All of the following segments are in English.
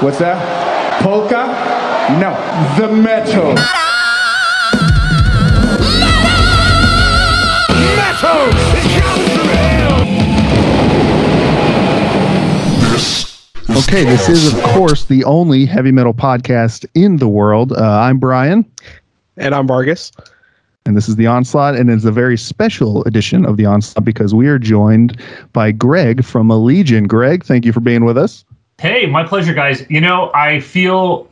What's that? Polka? No, the metal. Okay, this is, of course, the only heavy metal podcast in the world. Uh, I'm Brian, And I'm Vargas. and this is the Onslaught, and it's a very special edition of the Onslaught because we are joined by Greg from Allegaeon. Greg, thank you for being with us. Hey, my pleasure, guys. You know, I feel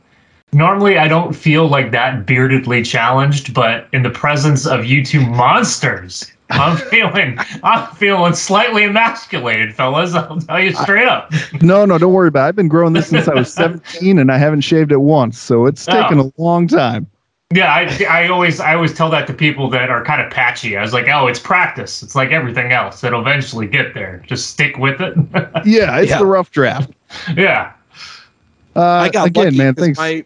normally I don't feel like that beardedly challenged, but in the presence of you two monsters, I'm feeling I'm feeling slightly emasculated, fellas. I'll tell you straight up. No, no, don't worry about it. I've been growing this since I was 17, and I haven't shaved it once, so it's Oh. taken a long time. Yeah, I, I always I always tell that to people that are kind of patchy. I was like, oh, it's practice. It's like everything else. It'll eventually get there. Just stick with it. Yeah, it's Yeah. the rough draft. yeah. Uh, I got again, lucky man. 'cause Thanks. My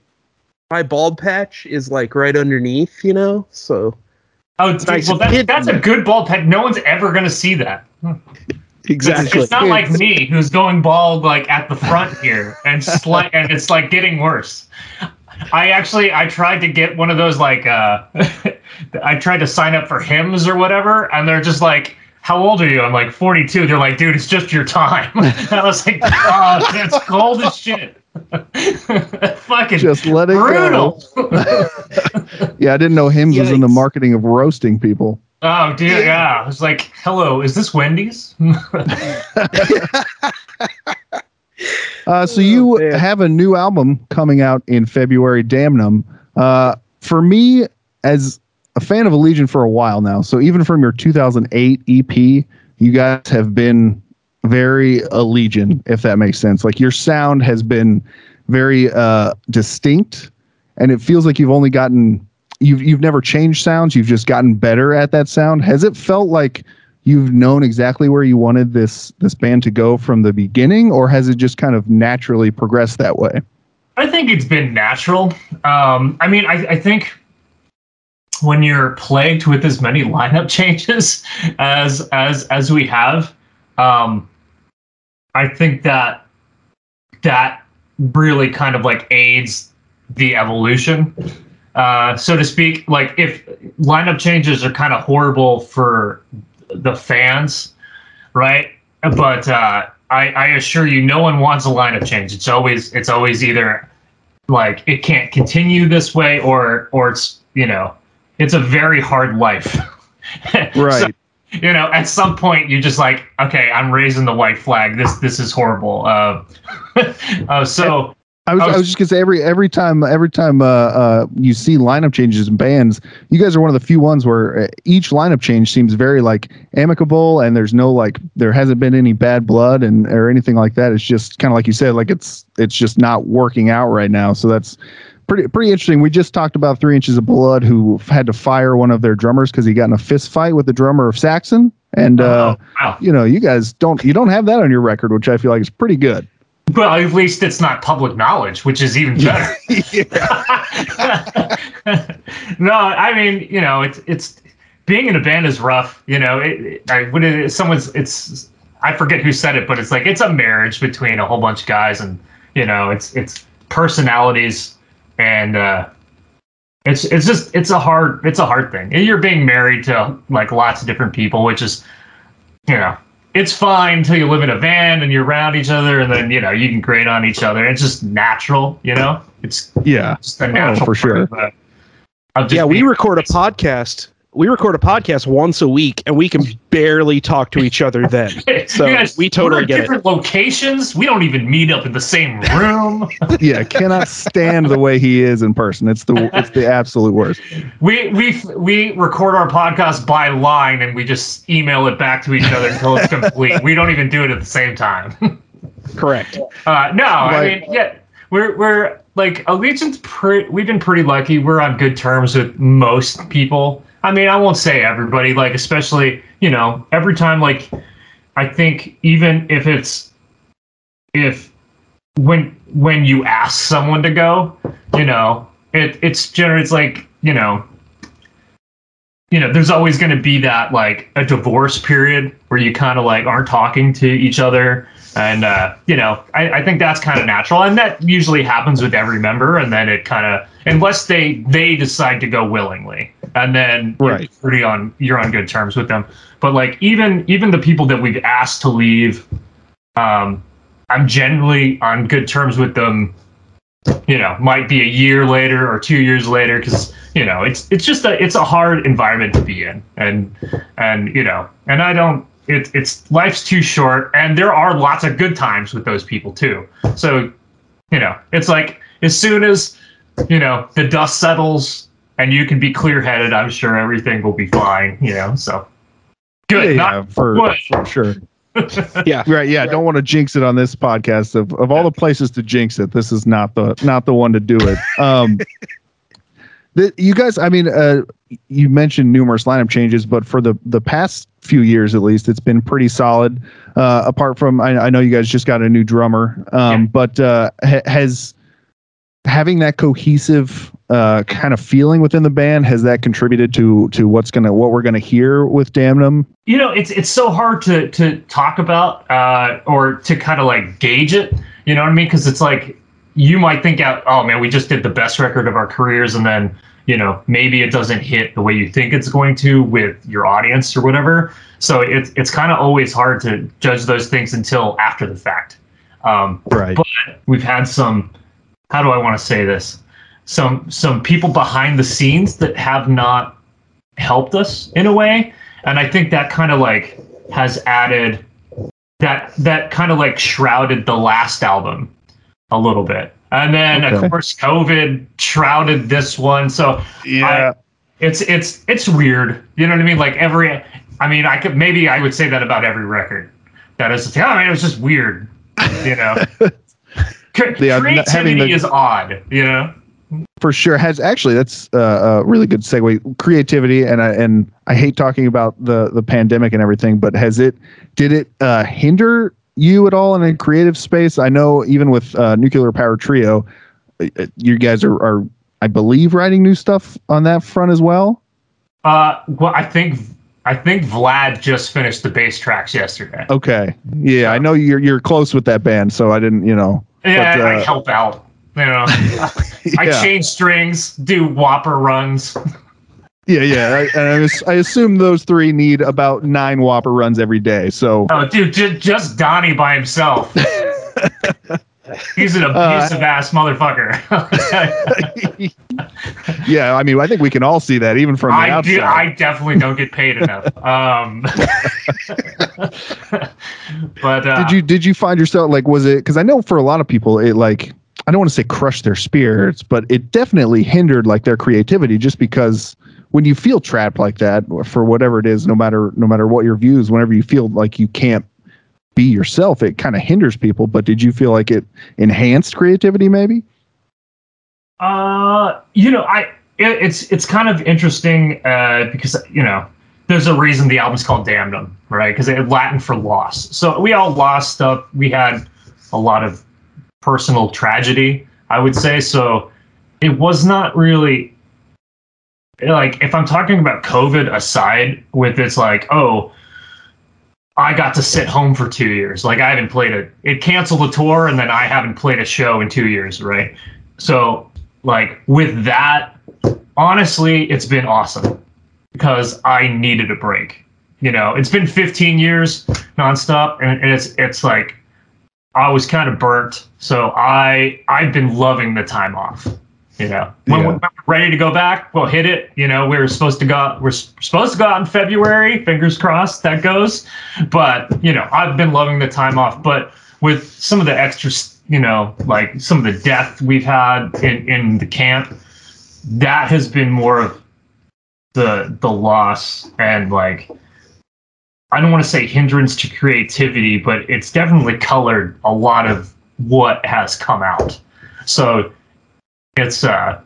my bald patch is like right underneath, you know. So Oh, dude, nice well, and that, hidden. that's a good bald patch. No one's ever gonna see that. It's, it's not like me who's going bald like at the front here and slight and it's like getting worse. I actually I tried to get one of those like uh I tried to sign up for Hims or whatever and they're just like how old are you? I'm like 42. They're like, dude, it's just your time. And I was like, oh, it's cold as shit. Fucking Just let it brutal. go. Yeah, I didn't know Hims was in the marketing of roasting people. oh, dude, yeah. I was like, hello, is this Wendy's? Uh, so you Oh, man. have a new album coming out in February, Damnum. Uh, for me, as a fan of Allegaeon for a while now, so even from your 2008 EP, you guys have been very Allegaeon, if that makes sense. Like your sound has been very uh, distinct, and it feels like you've only gotten you've you've never changed sounds. You've just gotten better at that sound. Has it felt like you've known exactly where you wanted this this band to go from the beginning, or has it just kind of naturally progressed that way? I think it's been natural. Um, I mean, I, I think when you're plagued with as many lineup changes as as as we have, um, I think that that really kind of like aids the evolution, uh, so to speak. Like if lineup changes are kind of horrible for the fans, right? But uh, I, I assure you, no one wants a lineup change. It's always it's always either like it can't continue this way or or it's you know it's a very hard life. So, you know, at some point you're just like, okay, I'm raising the white flag. This this is horrible. Uh, uh, so I was, I I was- was just gonna say every every time every time uh, uh, you see lineup changes in bands, you guys are one of the few ones where uh, each lineup change seems very like amicable, and there's no like there hasn't been any bad blood and or anything like that. It's just kind of like you said, like it's it's just not working out right now. So that's pretty pretty interesting. We just talked about Three Inches of Blood, who had to fire one of their drummers because he got in a fist fight with the drummer of Saxon, and uh, oh, wow. you know you guys don't you don't have that on your record, which I feel like is pretty good. Well, at least it's not public knowledge, which is even better. no, I mean, you know, it's it's being in a band is rough. You know, it, it, I would it, someone's it's I forget who said it, but it's like it's a marriage between a whole bunch of guys, and you know, it's it's personalities, and uh, it's it's just it's a hard it's a hard thing. And you're being married to like lots of different people, which is you know it's fine until you live in a van and you're around each other and then you know you can grade on each other it's just natural you know it's Yeah, just a natural oh, for sure. yeah, we record a podcast. We record a podcast once a week, and we can barely talk to each other then. So guys, we totally we're at get it. different locations we don't even meet up in the same room yeah, cannot stand the way he is in person. It's the it's the absolute worst. we we we record our podcast by line and we just email it back to each other until it's complete we don't even do it at the same time Correct. Uh, no, I mean, yeah, we're we're like Allegaeon's. Pre- we've been pretty lucky. We're on good terms with most people. I mean, I won't say everybody. Like, especially you know, every time like, I think even if it's if when when you ask someone to go, you know, it it's generally it's like you know. you know, there's always going to be that like a divorce period where you kind of like aren't talking to each other. And, uh, you know, I, I think that's kind of natural. And that usually happens with every member. And then it kind of, unless they, they decide to go willingly and then Right. you're pretty on, you're on good terms with them. But like, even, even the people that we've asked to leave, um, I'm generally on good terms with them you know might be a year later or two years later because you know it's it's just a it's a hard environment to be in and and you know and i don't it, it's life's too short and there are lots of good times with those people too so you know it's like as soon as you know the dust settles and you can be clear headed i'm sure everything will be fine you know so good yeah, not for, for sure. Yeah. Right. Yeah. Don't want to jinx it on this podcast. Of of all the places to jinx it, this is not the not the one to do it. Um, the, you guys, I mean, uh, you mentioned numerous lineup changes, but for the the past few years at least, it's been pretty solid. Uh, apart from, I, I know you guys just got a new drummer, um, Yeah. but uh, ha- has having that cohesive uh, kind of feeling within the band has that contributed to to what's gonna what we're gonna hear with Damnum? you know it's it's so hard to to talk about uh or to kind of like gauge it you know what i mean because it's like you might think out oh man we just did the best record of our careers and then you know maybe it doesn't hit the way you think it's going to with your audience or whatever so it's it's kind of always hard to judge those things until after the fact um Right. but we've had some how do i want to say this? Some some people behind the scenes that have not helped us in a way and i think that kind of like has added that that kind of like shrouded the last album a little bit. And then Okay. of course covid shrouded this one so Yeah. it's it's it's weird. You know what i mean? Like every i mean i could maybe i would say that about every record. That is oh, I mean, it was just weird you know Cre- Yeah, n- having creativity the- is odd you know? For sure. Has actually that's uh, a really good segue. Creativity and I, and I hate talking about the the pandemic and everything but has it did it uh, hinder you at all in a creative space? I know even with uh, nuclear power trio uh, uh, you guys are, are I believe writing new stuff on that front as well? Uh well i think i think vlad just finished the bass tracks yesterday. Okay. Yeah I know you're you're close with that band so I didn't you know yeah but, i uh, help out you know. I change strings do whopper runs. Yeah yeah I, I, I assume those three need about nine whopper runs every day so oh dude j- just donnie by himself he's an Uh, abusive ass motherfucker yeah I mean I think we can all see that even from the I outside do. I definitely don't get paid enough. Um, but uh, did you did you find yourself like was it because i know for a lot of people it like i don't want to say crushed their spirits but it definitely hindered like their creativity just because when you feel trapped like that for whatever it is no matter no matter what your views whenever you feel like you can't be yourself it kind of hinders people but did you feel like it enhanced creativity maybe Uh, you know, I it, it's it's kind of interesting uh, because you know there's a reason the album's called Damnum, right? Because it's Latin for loss. So we all lost stuff. We had a lot of personal tragedy, I would say. So it was not really like if I'm talking about COVID aside, with it's like oh. I got to sit home for two years. Like I haven't played it. It canceled the tour, and then I haven't played a show in two years, right? So, like with that, honestly, it's been awesome because I needed a break. You know, it's been 15 years nonstop, and, it's it's like I was kind of burnt. So I I've been loving the time off. You know, when, Yeah. we're ready to go back, we'll hit it. You know, we were supposed to go. We're supposed to go out in February. Fingers crossed that goes. But you know, I've been loving the time off. But with some of the extra, you know, like some of the death we've had in in the camp, that has been more of the the loss and like I don't want to say hindrance to creativity, but it's definitely colored a lot of what has come out. So it's uh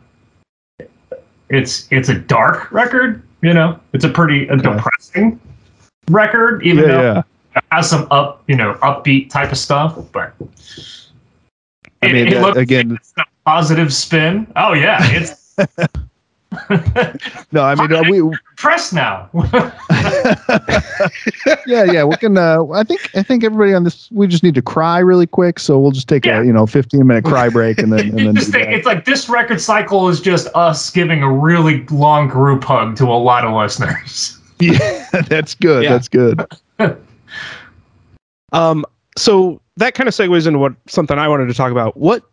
it's it's a dark record, you know. It's a pretty a depressing record, even though yeah it has some up, you know, upbeat type of stuff, but I mean, it that- again- like it's a positive spin. Oh yeah, it's No, I mean uh, we. Press now. Yeah, yeah. We can. Uh, I think. I think everybody on this. We just need to cry really quick. So we'll just take Yeah. a you know 15 minute cry break and then and then. just think, it's like this record cycle is just us giving a really long group hug to a lot of listeners. Yeah, that's good. Yeah. That's good. Um, so that kind of segues into what something I wanted to talk about. What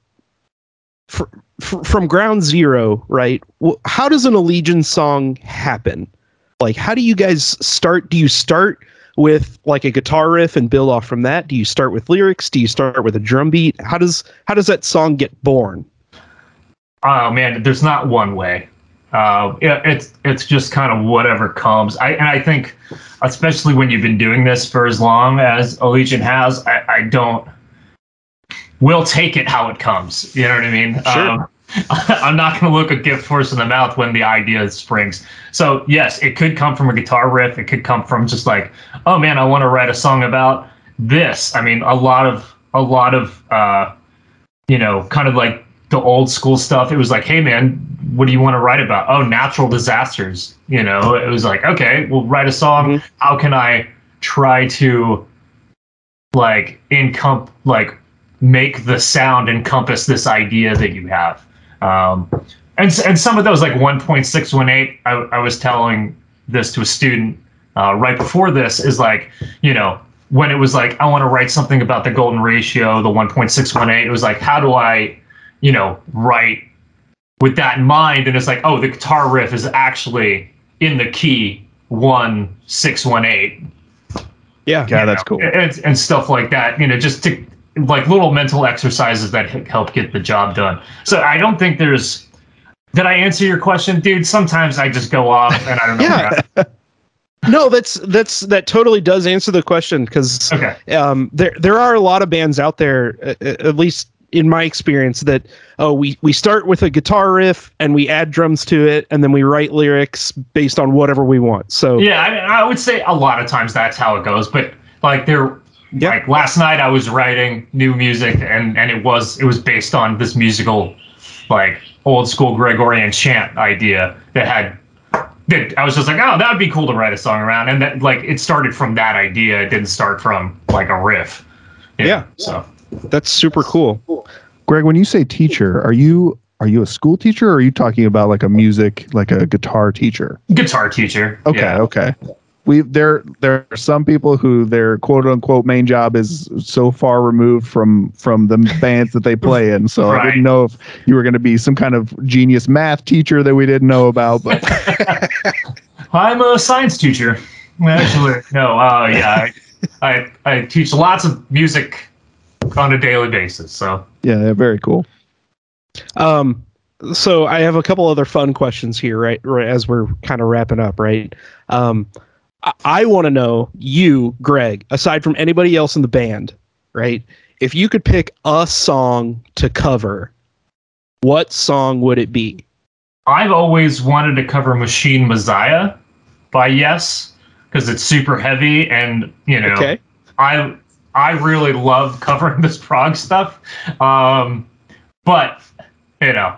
fr- fr- from ground zero, right? How does an Allegaeon's song happen? Like, how do you guys start? Do you start with like a guitar riff and build off from that? Do you start with lyrics? Do you start with a drum beat? How does how does that song get born? Oh man, there's not one way. Uh, it, it's it's just kind of whatever comes. I and I think, especially when you've been doing this for as long as Allegaeon has, I, I don't. We'll take it how it comes. You know what I mean? Sure. Um, I'm not going to look a gift horse in the mouth when the idea springs. So yes, it could come from a guitar riff. It could come from just like, oh man, I want to write a song about this. I mean, a lot of a lot of uh, you know, kind of like the old school stuff. It was like, hey man, what do you want to write about? Oh, natural disasters. You know, it was like, okay, we'll write a song. Mhm. How can I try to like encomp like make the sound encompass this idea that you have? Um, and and some of those like 1.618. I, I was telling this to a student uh, right before this is like, you know, when it was like I want to write something about the golden ratio, the 1.618. It was like, how do I, you know, write with that in mind? And it's like, oh, the guitar riff is actually in the key one six one eight Yeah. Yeah, you that's know, cool. and, and stuff like that you know just to like little mental exercises that help get the job done so i don't think there's did i answer your question dude sometimes i just go off and i don't know Yeah. No, that's that's that totally does answer the question because okay um, there there are a lot of bands out there, at least in my experience, that oh we we start with a guitar riff and we add drums to it, and then we write lyrics based on whatever we want. So yeah I, I would say a lot of times that's how it goes but like there Yeah. like last night i was writing new music and and it was it was based on this musical like old school gregorian chant idea that had that I was just like, oh, that would be cool to write a song around, and that like it started from that idea. It didn't start from like a riff. You know, Yeah. So that's super cool. Greg, when you say teacher, are you are you a school teacher or are you talking about like a music, like a guitar teacher? guitar teacher. Okay, Yeah. okay. We there there are some people who their quote unquote main job is so far removed from from the bands that they play in. So I didn't know if you were going to be some kind of genius math teacher that we didn't know about. But I'm a science teacher. Actually, no. Uh, yeah, I, I I teach lots of music on a daily basis. So yeah, they're very cool. Um, so I have a couple other fun questions here, right? Right as we're kind of wrapping up, right? Um, I, I want to know you, Greg, aside from anybody else in the band, right? If you could pick a song to cover, what song would it be? I've always wanted to cover Machine Messiah by Yes because it's super heavy and you know Okay. I I really love covering this prog stuff. Um, but you know,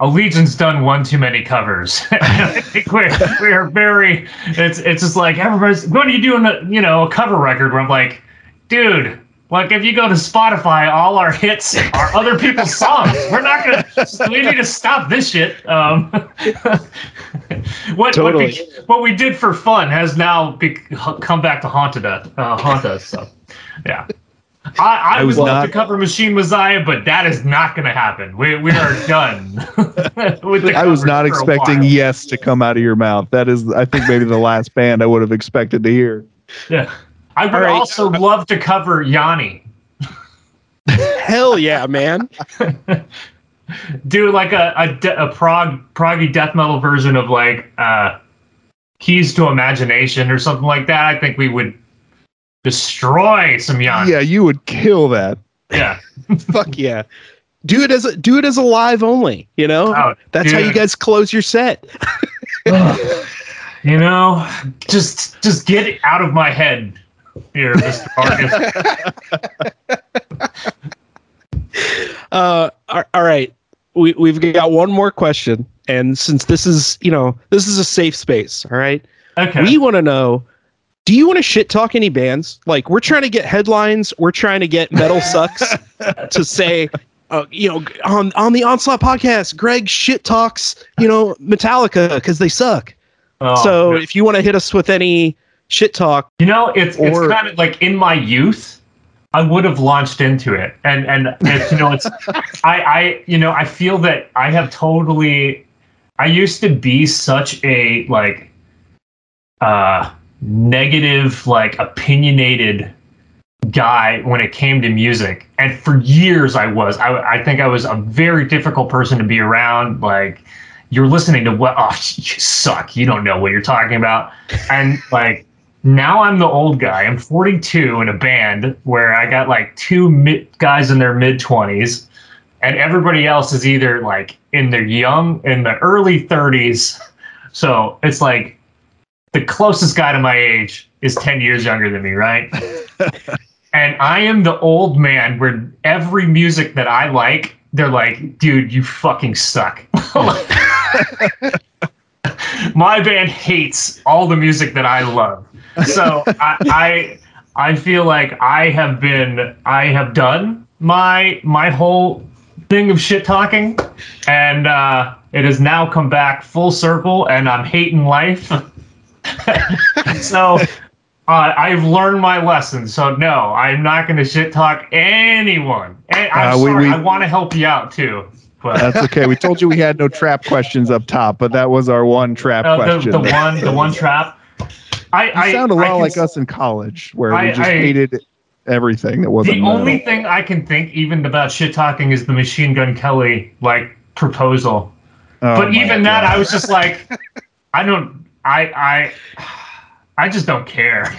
Allegaeon's done one too many covers. We're we're very it's it's just like everybody's what are you doing a you know a cover record where I'm like, dude. Like if you go to Spotify, all our hits are other people's songs. We're not gonna. We need to stop this shit. Um, what Totally. what, be, what we did for fun has now be, come back to haunted us. Uh, haunt us. So, yeah. I, I, I would was love not- to cover Machine Messiah, but that is not going to happen. We we are done. with the I was not expecting yes to come out of your mouth. That is, I think, maybe the last band I would have expected to hear. Yeah. I would All right. also love to cover Yanni. Hell yeah, man! do like a a, de- a prog proggy death metal version of like uh keys to imagination or something like that i think we would destroy some young Yeah, you would kill that. yeah Fuck yeah! Do it as a do it as a live only. You know, Oh, that's how you guys close your set. you know just just get it out of my head here mr Marcus. Uh, all all right. we we've got one more question, and since this is you know this is a safe space, all right. Okay. We want to know. Do you want to shit talk any bands? Like we're trying to get headlines. We're trying to get Metal Sucks to say, uh, you know, on on the Onslaught podcast, Greg shit talks, you know, Metallica because they suck. Oh, so if you want to hit us with any shit talk, you know, it's Or- it's kind of like in my youth, I would have launched into it, and and it's, you know, it's I I you know I feel that I have totally. I used to be such a like, uh, negative like opinionated guy when it came to music. And for years i was. I, I think i was a very difficult person to be around. Like you're listening to what oh you suck. You don't know what you're talking about. And like now i'm the old guy. I'm 42 in a band where i got like two mid, guys in their mid 20s and everybody else is either like in their young in the early 30s so it's like the closest guy to my age is 10 years younger than me right and I am the old man where every music that I like, they're like, dude, you fucking suck. My band hates all the music that I love. So I, I I feel like I have been I have done my my whole thing of shit talking and uh it has now come back full circle and I'm hating life. so uh, I've learned my lesson, so no, I'm not going to shit talk anyone. And I'm Uh, we- sorry, we- I want to help you out too. But That's okay. We told you we had no trap questions up top, but that was our one trap uh, the, question. the one, the one trap. I, you I sound a lot like s- us in college, where I- we just I- hated everything that wasn't The metal. only thing I can think even about shit talking is the Machine Gun Kelly like proposal. Oh but even that, I was just like, I don't, I, I, I just don't care.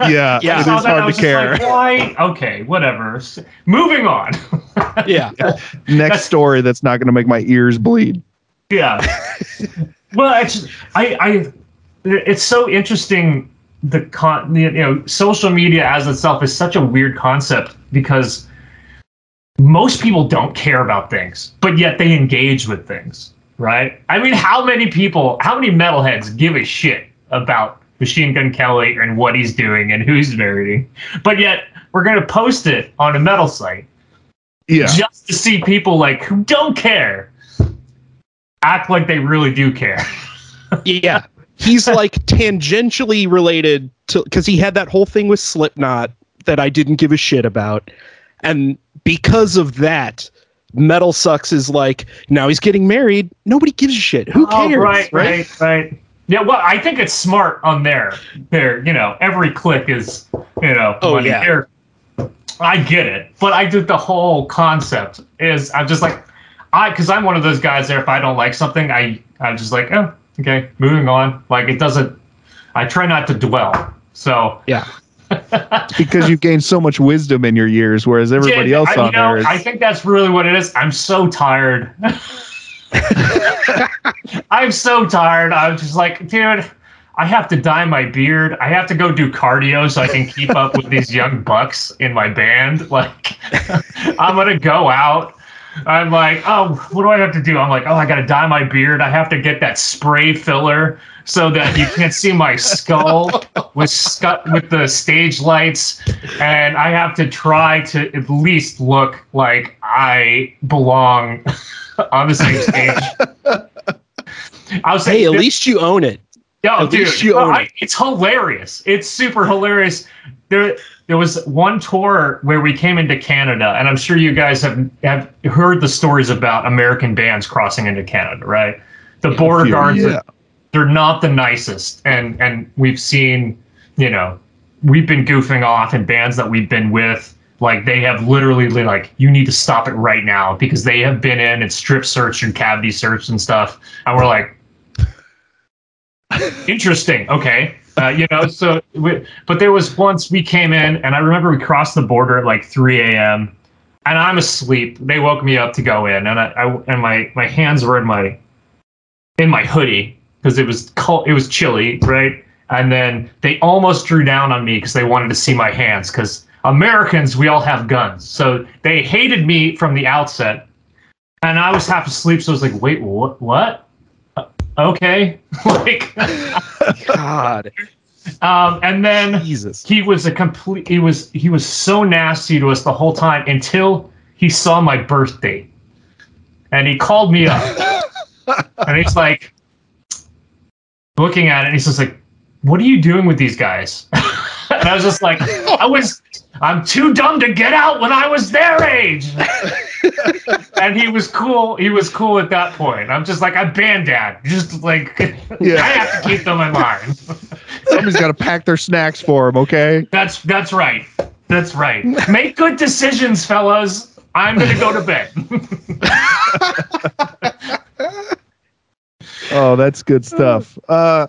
yeah, Yeah. it is that, I hard to care. Like, Why? Okay, whatever. Moving on. yeah, Next story that's not going to make my ears bleed. Yeah. well, it's I I it's so interesting the con you know social media as itself is such a weird concept because most people don't care about things, but yet they engage with things, right? I mean, how many people, how many metalheads give a shit about Machine Gun Kelly and what he's doing and who he's marrying, but yet we're gonna post it on a metal site Yeah, just to see people like who don't care act like they really do care. yeah. He's like tangentially related to because he had that whole thing with Slipknot that I didn't give a shit about, and because of that, Metal Sucks is like now he's getting married. Nobody gives a shit. Who Oh, cares? right, right, right. Yeah, well, I think it's smart on there. There, you know, every click is, you know, Oh, money yeah. here. I get it, but I did the whole concept is I'm just like, I because I'm one of those guys there. If I don't like something, I I'm just like, oh, okay, moving on. Like it doesn't. I try not to dwell. So Yeah. because you've gained so much wisdom in your years, whereas everybody Yeah, else I, on you know, there is. I think that's really what it is. I'm so tired. I'm so tired. I'm just like, dude, I have to dye my beard. I have to go do cardio so I can keep up with these young bucks in my band. Like, I'm gonna go out. I'm like, oh, what do I have to do? I'm like, oh, I gotta dye my beard. I have to get that spray filler so that you can't see my skull with scu- with the stage lights, and I have to try to at least look like I belong on the same stage. I was saying, Hey, at least you own it. Yo, At dude, least you no, own I- it. it's hilarious. It's super hilarious. There, there was one tour where we came into Canada, and I'm sure you guys have have heard the stories about American bands crossing into Canada, right? The border Yeah. guards, Yeah. They're not the nicest, and and we've seen, you know, we've been goofing off in bands that we've been with. Like they have literally like, you need to stop it right now because they have been in and strip searched and cavity searched and stuff, and we're like, interesting. Okay. Uh, you know so we, but there was once we came in and i remember we crossed the border at like 3 a.m and i'm asleep. They woke me up to go in and i, I and my my hands were in my in my hoodie because it was cold it was chilly right and then they almost drew down on me because they wanted to see my hands because americans we all have guns so they hated me from the outset and I was half asleep, so I was like, "Wait, what? What? Uh, okay." like, God, um, and then Jesus. he was a complete. He was he was so nasty to us the whole time until he saw my birthday, and he called me up, and he's like, looking at it, and he's just like, "What are you doing with these guys?" and I was just like, "I was." I'm too dumb to get out when I was their age. and he was cool. He was cool at that point. I'm just like, I'm band dad. Just like, Yeah. I have to keep them in line. Somebody's got to pack their snacks for him. Okay. That's that's right. That's right. Make good decisions, fellas. I'm gonna go to bed. Oh, that's good stuff. Uh,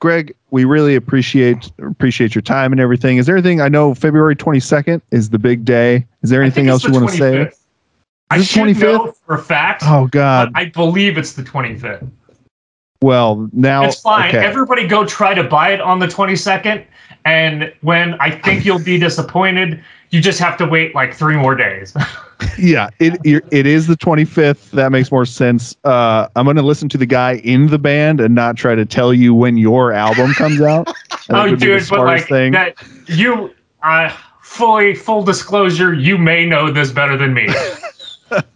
Greg, we really appreciate appreciate your time and everything. Is there anything I know? February twenty second is the big day. Is there anything else it's you want to say? 25th. I Is it should 25th? know for a fact. Oh God. I believe it's the 25th. Well, now It's fine. okay. Everybody go try to buy it on the 22nd. And when I think you'll be disappointed, you just have to wait like three more days. yeah, it it is the 25th. That makes more sense. Uh, I'm going to listen to the guy in the band and not try to tell you when your album comes out. Oh, would be the dude, but like thing. that, you, uh, fully, full disclosure, you may know this better than me.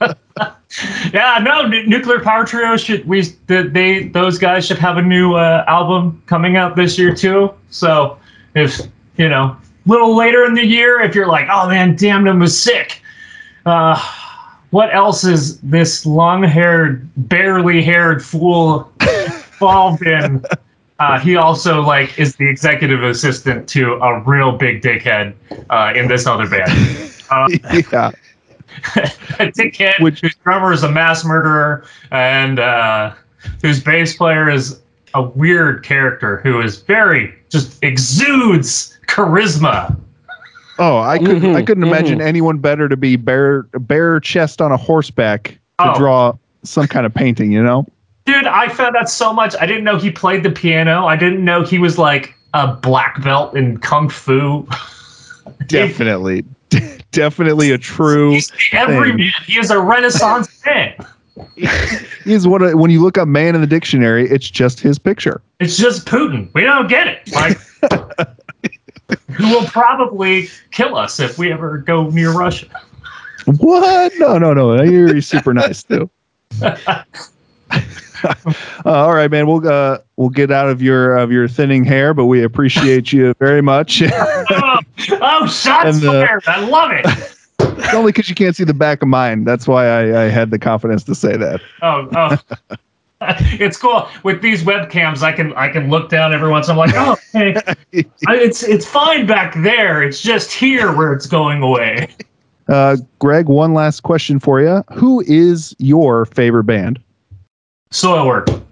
yeah, no, nu- nuclear power trio should we the, they those guys should have a new uh, album coming out this year too. So if you know, a little later in the year, if you're like, oh man, Damnum was sick. Uh, what else is this long-haired, barely haired fool involved in? Uh, he also like is the executive assistant to a real big dickhead uh, in this other band. Uh, yeah, a dickhead Which- whose drummer is a mass murderer and uh, whose bass player is a weird character who is very just exudes charisma. Oh, I couldn't. I Mhm, couldn't imagine anyone better to be bare bare chest on a horseback to Oh. draw some kind of painting. You know. Dude, I found out so much. I didn't know he played the piano. I didn't know he was like a black belt in kung fu. Definitely, definitely a true. He's the everyman. He is a renaissance man. He's what a, when you look up man in the dictionary, it's just his picture. It's just Putin. We don't get it. Like, who will probably kill us if we ever go near Russia. What? No, no, no. You're super nice too. Uh, all right, man. We'll uh, we'll get out of your of your thinning hair, but we appreciate you very much. oh, oh, shots the- fired. I love it. It's only because you can't see the back of mine. That's why I, I had the confidence to say that. Oh, oh. It's cool with these webcams. I can I can look down every once. I'm like, oh, I- it's it's fine back there. It's just here where it's going away. Uh, Greg, one last question for you. Who is your favorite band? Soilwork.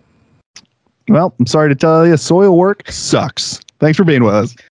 Well, I'm sorry to tell you, Soilwork sucks. Thanks for being with us.